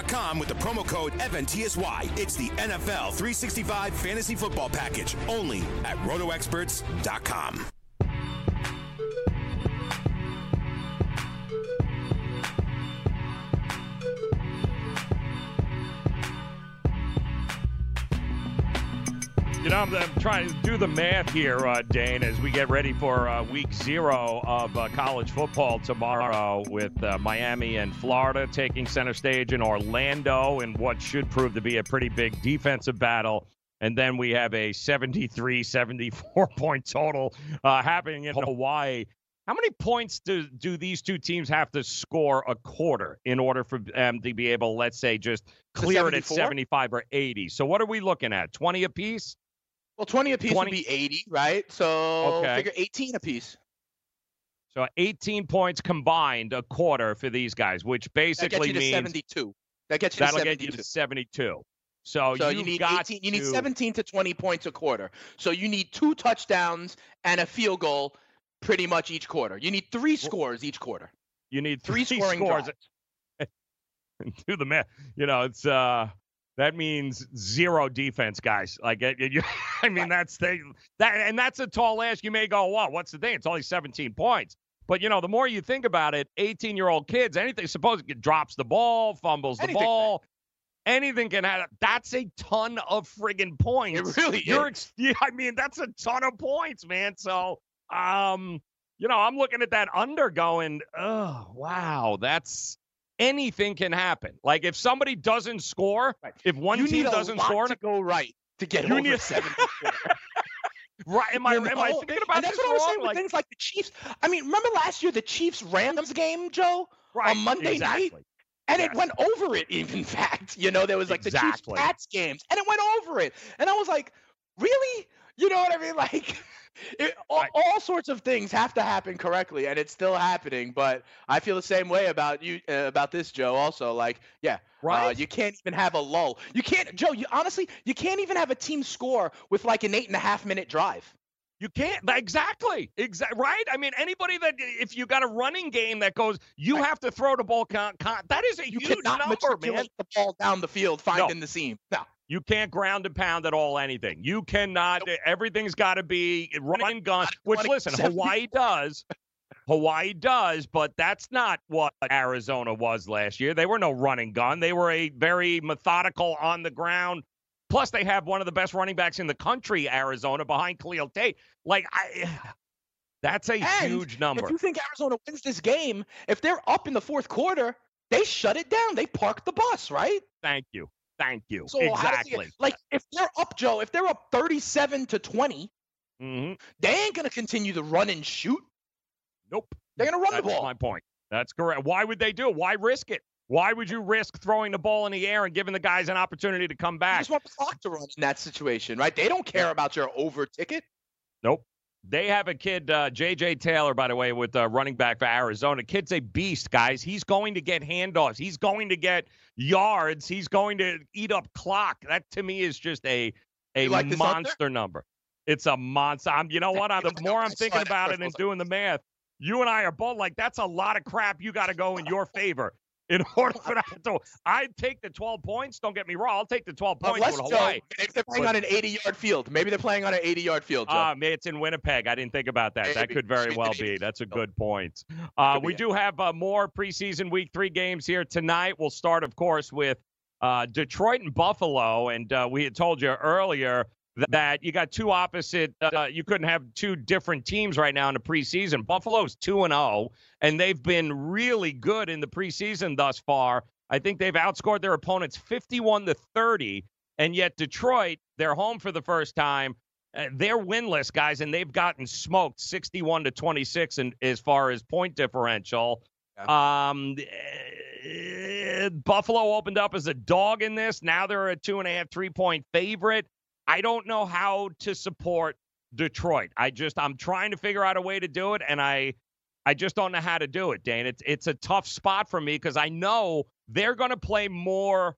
S1: with the promo code FNTSY. It's the NFL 365 fantasy football package only at rotoexperts.com.
S5: You know, I'm, I'm trying to do the math here, uh, Dane, as we get ready for uh, week zero of uh, college football tomorrow with uh, Miami and Florida taking center stage in Orlando in what should prove to be a pretty big defensive battle. And then we have a 73 74 point total uh, happening in Hawaii. How many points do, do these two teams have to score a quarter in order for them to be able, let's say, just clear it at 75 or 80? So what are we looking at? 20 apiece?
S4: Well, 20 apiece
S5: 20
S4: would be 80, right? So
S5: Okay.
S4: figure 18 apiece.
S5: So 18 points combined a quarter for these guys, which basically
S4: to
S5: means
S4: 72. That gets you to
S5: that'll
S4: 72.
S5: get you to 72. So,
S4: So you need
S5: got
S4: 18, you need
S5: to-
S4: 17 to 20 points a quarter. So you need two touchdowns and a field goal pretty much each quarter. You need three scores each quarter.
S5: You need
S4: three
S5: three
S4: scoring
S5: scores.
S4: drives.
S5: Do the math. You know, it's uh that means zero defense, guys. Like it, you, I mean, that's the that, and that's a tall ask. You may go, "What? What's the thing? It's only 17 points." But you know, the more you think about it, 18 year old kids, anything, suppose it drops the ball, fumbles the
S4: Anything,
S5: ball, anything can happen. That's a ton of friggin' points.
S4: It really
S5: You're,
S4: is.
S5: ex- I mean, that's a ton of points, man. So, um, you know, I'm looking at that under going, oh, wow, that's anything can happen. Like if somebody doesn't score, if one
S4: you
S5: team doesn't score,
S4: to go right to get
S5: You
S4: over
S5: need-
S4: 74.
S5: right? Am I
S4: You
S5: am I thinking about
S4: and that's what I was saying with things like the Chiefs. I mean, remember last year the Chiefs Rams game, Joe,
S5: Right,
S4: on Monday
S5: exactly.
S4: night, and it went over it. In fact, you know, there was like the Chiefs
S5: Exactly.
S4: Pats games, and it went over it, and I was like, really? You know what I mean? Like. It, all, all sorts of things have to happen correctly, and it's still happening. But I feel the same way about you uh, about this, Joe. Also, like, yeah, uh,
S5: Right.
S4: you can't even have a lull. You can't, Joe. You honestly, you can't even have a team score with like an eight and a half minute drive.
S5: You can't exactly, exactly right. I mean, anybody that if you got a running game that goes, you have to throw the ball. Con, con, that is a
S4: You
S5: huge
S4: cannot
S5: number, man.
S4: the ball down the field, finding the seam. No.
S5: You can't ground and pound at all anything. You cannot. Everything's got to be run and gun. Which listen, Hawaii does. Hawaii does, but that's not what Arizona was last year. They were no running gun. They were a very methodical on the ground. Plus, they have one of the best running backs in the country, Arizona, behind Khalil Tate. Like, I, that's a
S4: And
S5: huge number.
S4: If you think Arizona wins this game, if they're up in the fourth quarter, they shut it down. They park the bus, right?
S5: Thank you. Thank you.
S4: So
S5: exactly.
S4: like if they're up, Joe, if they're up 37 to 20,
S5: hmm
S4: they ain't gonna continue to run and shoot.
S5: Nope.
S4: They're gonna run
S5: That's
S4: the ball.
S5: my point. That's correct. Why would they do it? Why risk it? Why would you risk throwing the ball in the air and giving the guys an opportunity to come
S4: You
S5: back?
S4: just want the clock to run in that situation, right? They don't care about your over ticket.
S5: Nope. They have a kid, uh, J.J. Taylor, by the way, with uh, running back for Arizona. Kid's a beast, guys. He's going to get handoffs. He's going to get yards. He's going to eat up clock. That to me is just a a
S4: like
S5: monster number. It's a monster. I'm, you know what? I'm, the more I'm thinking about it and doing the math, you and I are both like, that's a lot of crap you got to go in your favor in order for that to. I'd take the 12 points. Don't get me wrong. I'll take the 12 points
S4: Unless,
S5: with
S4: Joe,
S5: Hawaii.
S4: maybe they're playing
S5: But-
S4: on an 80 yard field. Maybe they're playing on an 80 yard field.
S5: Ah, man, it's in Winnipeg. I didn't think about that. That could very well be. That's a good point. Uh, we do have uh, more preseason week three games here tonight. We'll start, of course, with uh, Detroit and Buffalo. And uh, we had told you earlier that you got two opposite. Uh, you couldn't have two different teams right now in the preseason. Buffalo's two and zero, and they've been really good in the preseason thus far. I think they've outscored their opponents fifty-one to thirty, and yet Detroit, they're home for the first time. Uh, they're winless, guys, and they've gotten smoked 61 to 26 and as far as point differential. Um, eh, Buffalo opened up as a dog in this. Now they're a two and a half, three point favorite. I don't know how to support Detroit. I just I'm trying to figure out a way to do it, and I I just don't know how to do it, Dane. It's it's a tough spot for me because I know they're going to play more.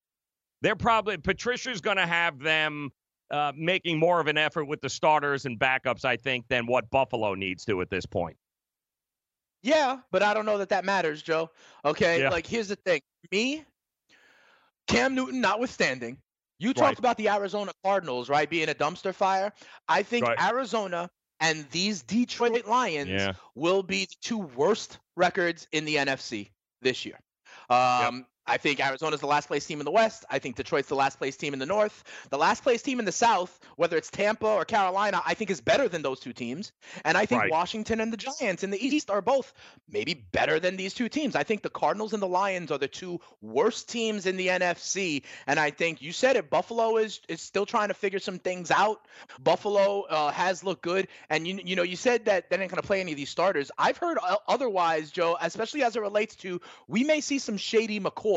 S5: They're probably Patricia's going to have them uh, making more of an effort with the starters and backups, I think, than what Buffalo needs to at this point.
S4: Yeah, but I don't know that that matters, Joe. Okay,
S5: Yeah.
S4: like here's the thing. Me, Cam Newton notwithstanding, you talked
S5: Right.
S4: about the Arizona Cardinals, right, being a dumpster fire. I think
S5: Right.
S4: Arizona and these Detroit Lions
S5: Yeah.
S4: will be the two worst records in the NFC this year. Um, I think Arizona's the last place team in the West. I think Detroit's the last place team in the North. The last place team in the South, whether it's Tampa or Carolina, I think is better than those two teams. And I think
S5: Right.
S4: Washington and the Giants in the East are both maybe better than these two teams. I think the Cardinals and the Lions are the two worst teams in the NFC. And I think you said it. Buffalo is is still trying to figure some things out. Buffalo uh, has looked good, and you you know you said that they're not going to play any of these starters. I've heard otherwise, Joe, especially as it relates to we may see some shady McCoy,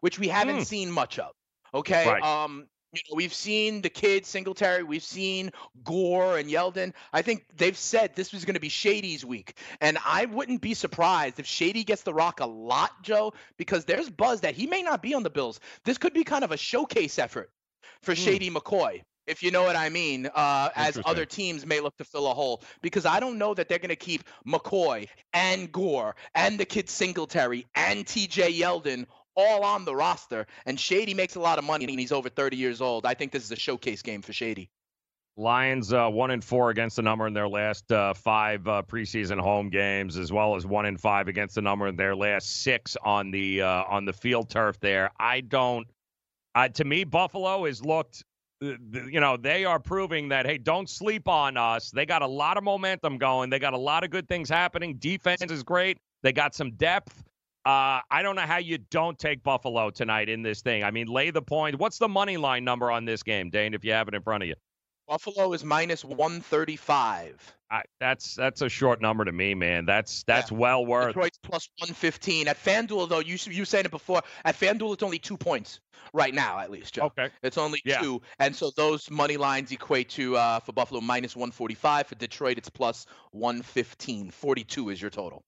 S4: which we haven't
S5: Hmm.
S4: seen much of. Okay,
S5: Right.
S4: um. You know, we've seen the kid Singletary, we've seen Gore and Yeldon. I think they've said this was going to be Shady's week, and I wouldn't be surprised if Shady gets the rock a lot, Joe, because there's buzz that he may not be on the Bills. This could be kind of a showcase effort for Shady McCoy, if you know what I mean, uh, as other teams may look to fill a hole. Because I don't know that they're going to keep McCoy and Gore and the kid Singletary and TJ Yeldon all on the roster. And Shady makes a lot of money and he's over 30 years old. I think this is a showcase game for Shady.
S5: Lions uh, one and four against the number in their last uh, five uh, preseason home games, as well as one and five against the number in their last six on the uh, on the field turf. There, I don't. To me, Buffalo has looked. uh, You know, they are proving that hey, don't sleep on us. They got a lot of momentum going. They got a lot of good things happening. Defense is great. They got some depth. Uh, I don't know how you don't take Buffalo tonight in this thing. I mean, lay the point. What's the money line number on this game, Dane? If you have it in front of you.
S4: Buffalo is minus 135.
S5: I, that's that's a short number to me, man. That's that's well worth.
S4: Detroit's plus 115. At FanDuel, though, you you saying it before. At FanDuel, it's only two points right now, at least, Joe.
S5: Okay.
S4: It's only
S5: Yeah.
S4: two, and so those money lines equate to uh, for Buffalo minus 145. For Detroit, it's plus 115. 42 is your total.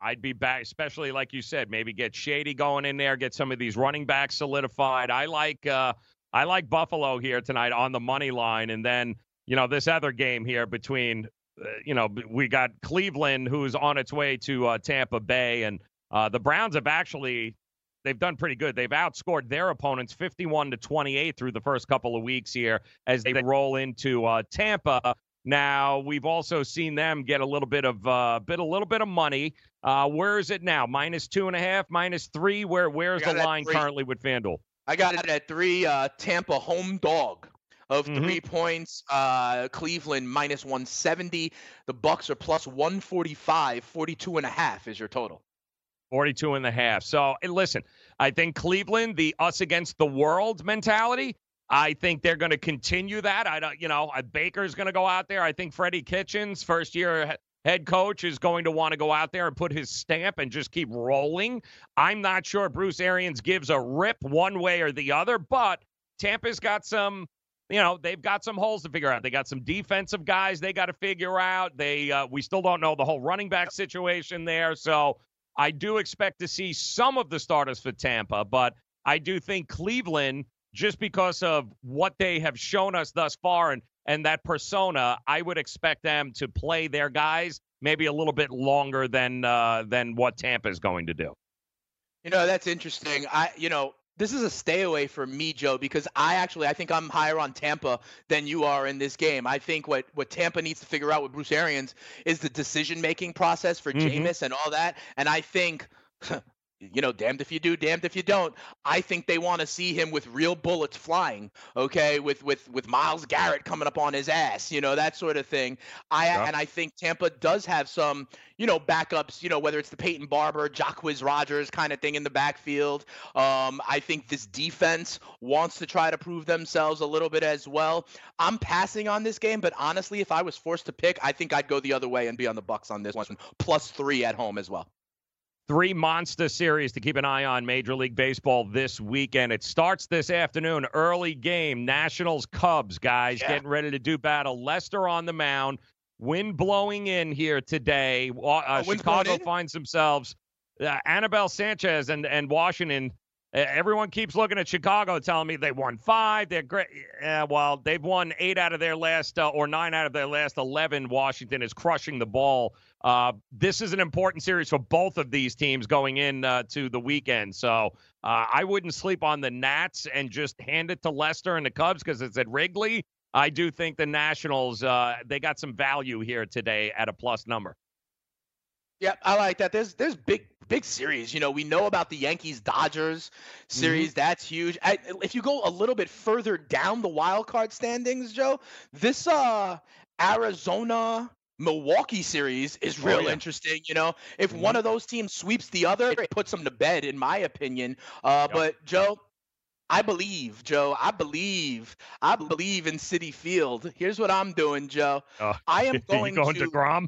S5: I'd be back, especially like you said, maybe get Shady going in there, get some of these running backs solidified. I like uh, I like Buffalo here tonight on the money line, and then you know this other game here between uh, you know we got Cleveland who's on its way to uh, Tampa Bay, and uh, the Browns have actually they've done pretty good. They've outscored their opponents 51 to 28 through the first couple of weeks here as they roll into uh, Tampa. Now we've also seen them get a little bit of uh, bit a little bit of money. Uh, where is it now? Minus two and a half, minus three. Where where's the
S4: got it at
S5: line currently with FanDuel?
S4: I got it at three. Uh, Tampa home dog of
S5: Mm-hmm.
S4: three points. Uh, Cleveland minus 170. The Bucs are plus 145. 42 and a half is your total.
S5: 42 and a half. So, listen, I think Cleveland, the us against the world mentality, I think they're going to continue that. I don't, you know, uh, Baker's going to go out there. I think Freddie Kitchens, first year head coach, is going to want to go out there and put his stamp and just keep rolling. I'm not sure Bruce Arians gives a rip one way or the other, but Tampa's got some you know they've got some holes to figure out. They got some defensive guys they got to figure out. They uh, we still don't know the whole running back situation there, so I do expect to see some of the starters for Tampa, but I do think Cleveland, just because of what they have shown us thus far, and and that persona, I would expect them to play their guys maybe a little bit longer than uh, than what Tampa is going to do.
S4: You know, that's interesting. I, you know, this is a stay away for me, Joe, because I actually I think I'm higher on Tampa than you are in this game. I think what what Tampa needs to figure out with Bruce Arians is the decision making process for
S5: Mhm.
S4: Jameis and all that. And I think you know, damned if you do, damned if you don't. I think they want to see him with real bullets flying, okay, with with with Myles Garrett coming up on his ass, you know, that sort of thing. I
S5: Yeah.
S4: and I think Tampa does have some, you know, backups, you know, whether it's the Peyton Barber, Jacquizz Rodgers kind of thing in the backfield. Um, I think this defense wants to try to prove themselves a little bit as well. I'm passing on this game, but honestly, if I was forced to pick, I think I'd go the other way and be on the Bucs on this one, plus three at home as well.
S5: Three monster series to keep an eye on Major League Baseball this weekend. It starts this afternoon, early game. Nationals Cubs, guys, getting ready to do battle. Lester on the mound. Wind blowing in here today. Uh,
S4: blowing
S5: Chicago finds themselves. Uh, Anibal Sanchez and, and Washington. uh, Everyone keeps looking at Chicago, telling me they won five. They're great. Yeah, well, they've won eight out of their last, uh, or nine out of their last 11. Washington is crushing the ball. Uh, this is an important series for both of these teams going in uh, to the weekend. So uh, I wouldn't sleep on the Nats and just hand it to Lester and the Cubs because it's at Wrigley. I do think the Nationals uh, they got some value here today at a plus number.
S4: Yeah, I like that. There's there's big big series. You know, we know about the Yankees Dodgers series. That's huge. I, if you go a little bit further down the wild card standings, Joe, this uh Arizona Milwaukee series is
S5: Oh,
S4: real
S5: yeah.
S4: interesting. You know, if one of those teams sweeps the other, it puts them to bed, in my opinion. Uh, But Joe. I believe, Joe. I believe. I believe in Citi Field. Here's what I'm doing, Joe.
S5: Uh,
S4: I am going,
S5: going
S4: to.
S5: Degrom?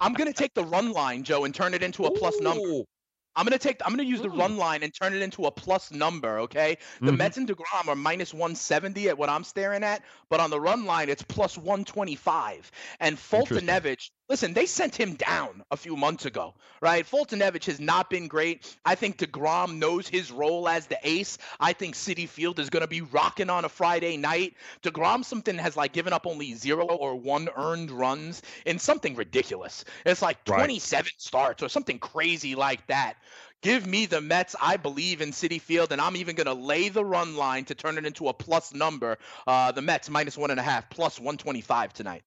S4: I'm going to take the run line, Joe, and turn it into a plus number. I'm gonna take. I'm gonna use the run line and turn it into a plus number. Okay. The
S5: Mhm.
S4: Mets and Degrom are minus 170 at what I'm staring at, but on the run line it's plus 125. And Foltynewicz, listen, they sent him down a few months ago, right? Foltynewicz has not been great. I think Degrom knows his role as the ace. I think Citi Field is gonna be rocking on a Friday night. Degrom something has like given up only zero or one earned runs in something ridiculous. It's like
S5: Right.
S4: 27 starts or something crazy like that. Give me the Mets. I believe in Citi Field, and I'm even going to lay the run line to turn it into a plus number. Uh, the Mets minus one and a half, plus 125 tonight.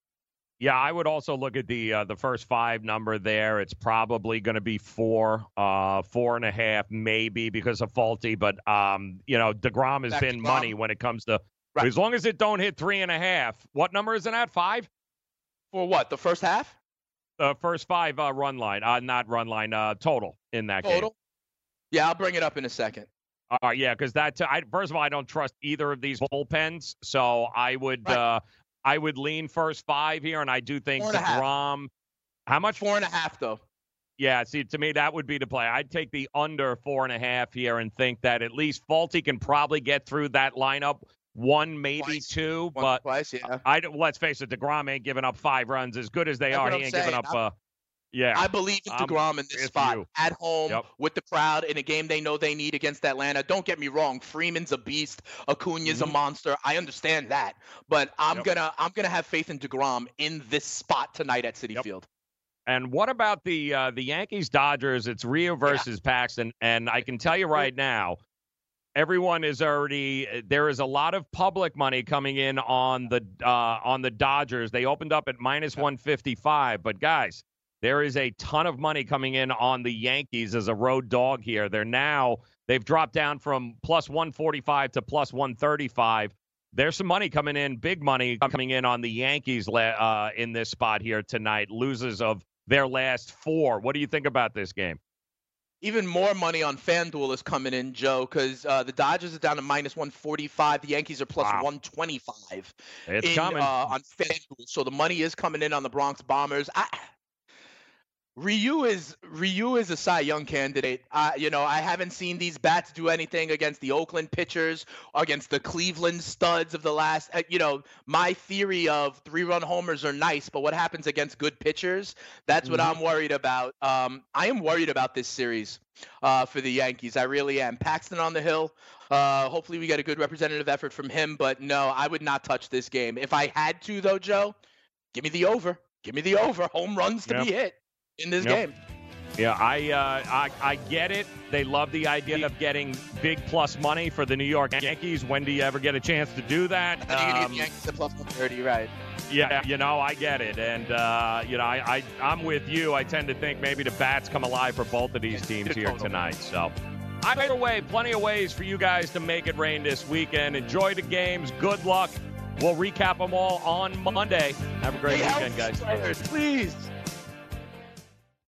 S5: Yeah, I would also look at the uh, the first five number there. It's probably going to be four, uh, four and a half, maybe because of Folty. But um, you know, Degrom has
S4: Back
S5: been money when it comes to as long as it don't hit three and a half. What number is it at? Five
S4: For what? The first half?
S5: the first five uh, run line, uh, not run line, uh, total in that game.
S4: Total? Yeah, I'll bring it up in a second.
S5: Uh, yeah, because that I, first of all, I don't trust either of these bullpens, so I would uh, I would lean first five here, and I do think
S4: Four and a half.
S5: Degrom. How much?
S4: Four and a half, though.
S5: Yeah, see, to me, that would be the play. I'd take the under four and a half here and think that at least Folty can probably get through that lineup one, maybe two.
S4: Once,
S5: but
S4: twice, yeah.
S5: I don't- let's face it, Degrom ain't giving up five runs as good as they
S4: That's
S5: are. He
S4: I'm
S5: ain't giving up.
S4: I'm-
S5: Uh, yeah,
S4: I believe in
S5: I'm
S4: DeGrom in this spot
S5: you.
S4: at home
S5: Yep.
S4: with the crowd in a game they know they need against Atlanta. Don't get me wrong, Freeman's a beast, Acuna's
S5: Mhm.
S4: a monster. I understand that, but I'm
S5: Yep.
S4: gonna I'm gonna have faith in DeGrom in this spot tonight at Citi Field.
S5: And what about the uh, the Yankees Dodgers? It's Ryu versus Paxton, and I can tell you right now, everyone is already there is a lot of public money coming in on the uh, on the Dodgers. They opened up at minus one fifty five, but guys, there is a ton of money coming in on the Yankees as a road dog here. They're now they've dropped down from plus one forty five to plus one thirty five. There's some money coming in, big money coming in on the Yankees uh, in this spot here tonight. Losers of their last four. What do you think about this game?
S4: Even more money on FanDuel is coming in, Joe, because uh, the Dodgers are down to minus 145. The Yankees are plus
S5: Wow.
S4: 125
S5: It's
S4: in,
S5: coming.
S4: Uh, on FanDuel. So the money is coming in on the Bronx Bombers. I, Ryu is Ryu is a Cy Young candidate. Uh, you know, I haven't seen these bats do anything against the Oakland pitchers, against the Cleveland studs of the last. Uh, you know, my theory of three-run homers are nice, but what happens against good pitchers? That's what
S5: Mm-hmm.
S4: I'm worried about. Um, I am worried about this series uh, for the Yankees. I really am. Paxton on the hill. Uh, hopefully, we get a good representative effort from him. But no, I would not touch this game. If I had to, though, Joe, give me the over. Give me the over. Home runs to
S5: Yep.
S4: be hit in this
S5: Yep.
S4: game.
S5: Yeah, I, uh, I I get it. They love the idea of getting big plus money for the New York Yankees. When do you ever get a chance to do that?
S4: I think you get
S5: Um,
S4: the Yankees at plus 130, right?
S5: Yeah, you know, I get it, and uh, you know, I, I I'm with you. I tend to think maybe the bats come alive for both of these teams here tonight. So, either way, plenty of ways for you guys to make it rain this weekend. Enjoy the games. Good luck. We'll recap them all on Monday. Have a great
S4: Hey,
S5: weekend, guys.
S4: players, please.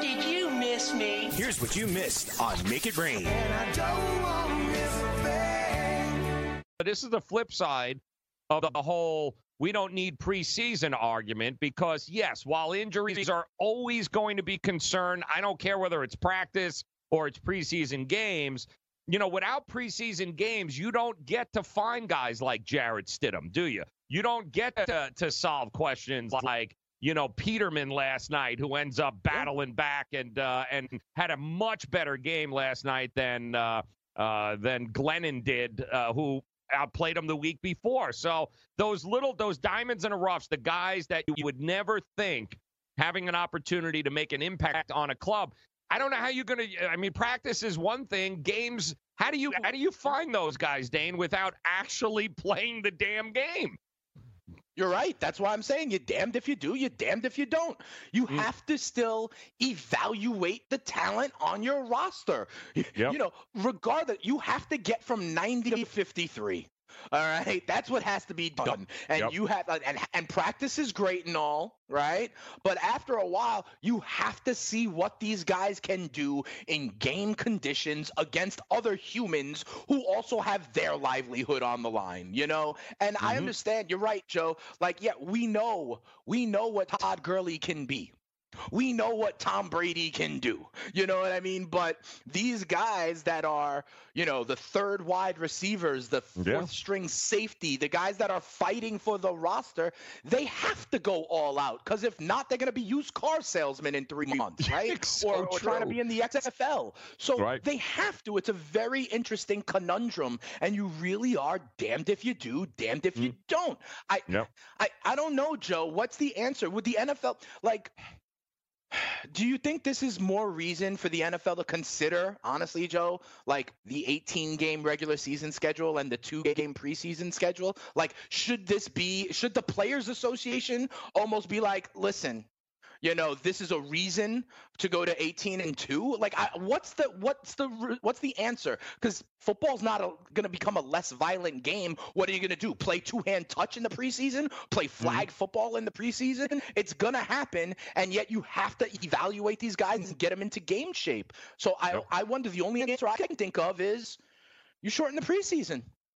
S21: Did you miss me?
S1: Here's what you missed on Make It Rain.
S5: But this is the flip side of the whole we don't need preseason argument because, yes, while injuries are always going to be concerned, I don't care whether it's practice or it's preseason games. You know, without preseason games, you don't get to find guys like Jarrett Stidham, do you? You don't get to, to solve questions like, you know, Peterman last night, who ends up battling back and uh, and had a much better game last night than uh, uh, than Glennon did, uh, who outplayed him the week before. So those little those diamonds in the roughs, the guys that you would never think having an opportunity to make an impact on a club. I don't know how you're going to. I mean, practice is one thing. Games. How do you how do you find those guys, Dane, without actually playing the damn game?
S4: You're right. That's why I'm saying you're damned if you do, you're damned if you don't. You
S5: Mm.
S4: have to still evaluate the talent on your roster.
S5: Yep.
S4: You know, regardless, you have to get from 90 to 53. All right, that's what has to be done, and
S5: Yep.
S4: you have and and practice is great and all, right? But after a while, you have to see what these guys can do in game conditions against other humans who also have their livelihood on the line, you know. And I
S5: Mhm.
S4: understand you're right, Joe. Like, yeah, we know we know what Todd Gurley can be. We know what Tom Brady can do. You know what I mean? But these guys that are, you know, the third wide receivers, the fourth
S5: Yeah.
S4: string safety, the guys that are fighting for the roster, they have to go all out. Because if not, they're going to be used car salesmen in three months, right?
S5: So
S4: or, or trying to be in the XFL. So
S5: Right.
S4: they have to. It's a very interesting conundrum. And you really are damned if you do, damned if you mm. don't. I,
S5: Yep.
S4: I, I don't know, Joe. What's the answer? Would the NFL like do you think this is more reason for the NFL to consider, honestly, Joe, like the 18 game regular season schedule and the two game preseason schedule? Like, should this be, should the Players Association almost be like, listen, you know, this is a reason to go to 18 and 2? Like, I, what's the, what's the, what's the answer? Because football's not going to become a less violent game. What are you going to do? Play two hand touch in the preseason? Play mm-hmm. flag football in the preseason? It's going to happen. And yet you have to evaluate these guys and get them into game shape. So I, I wonder the only answer I can think of is you shorten the preseason.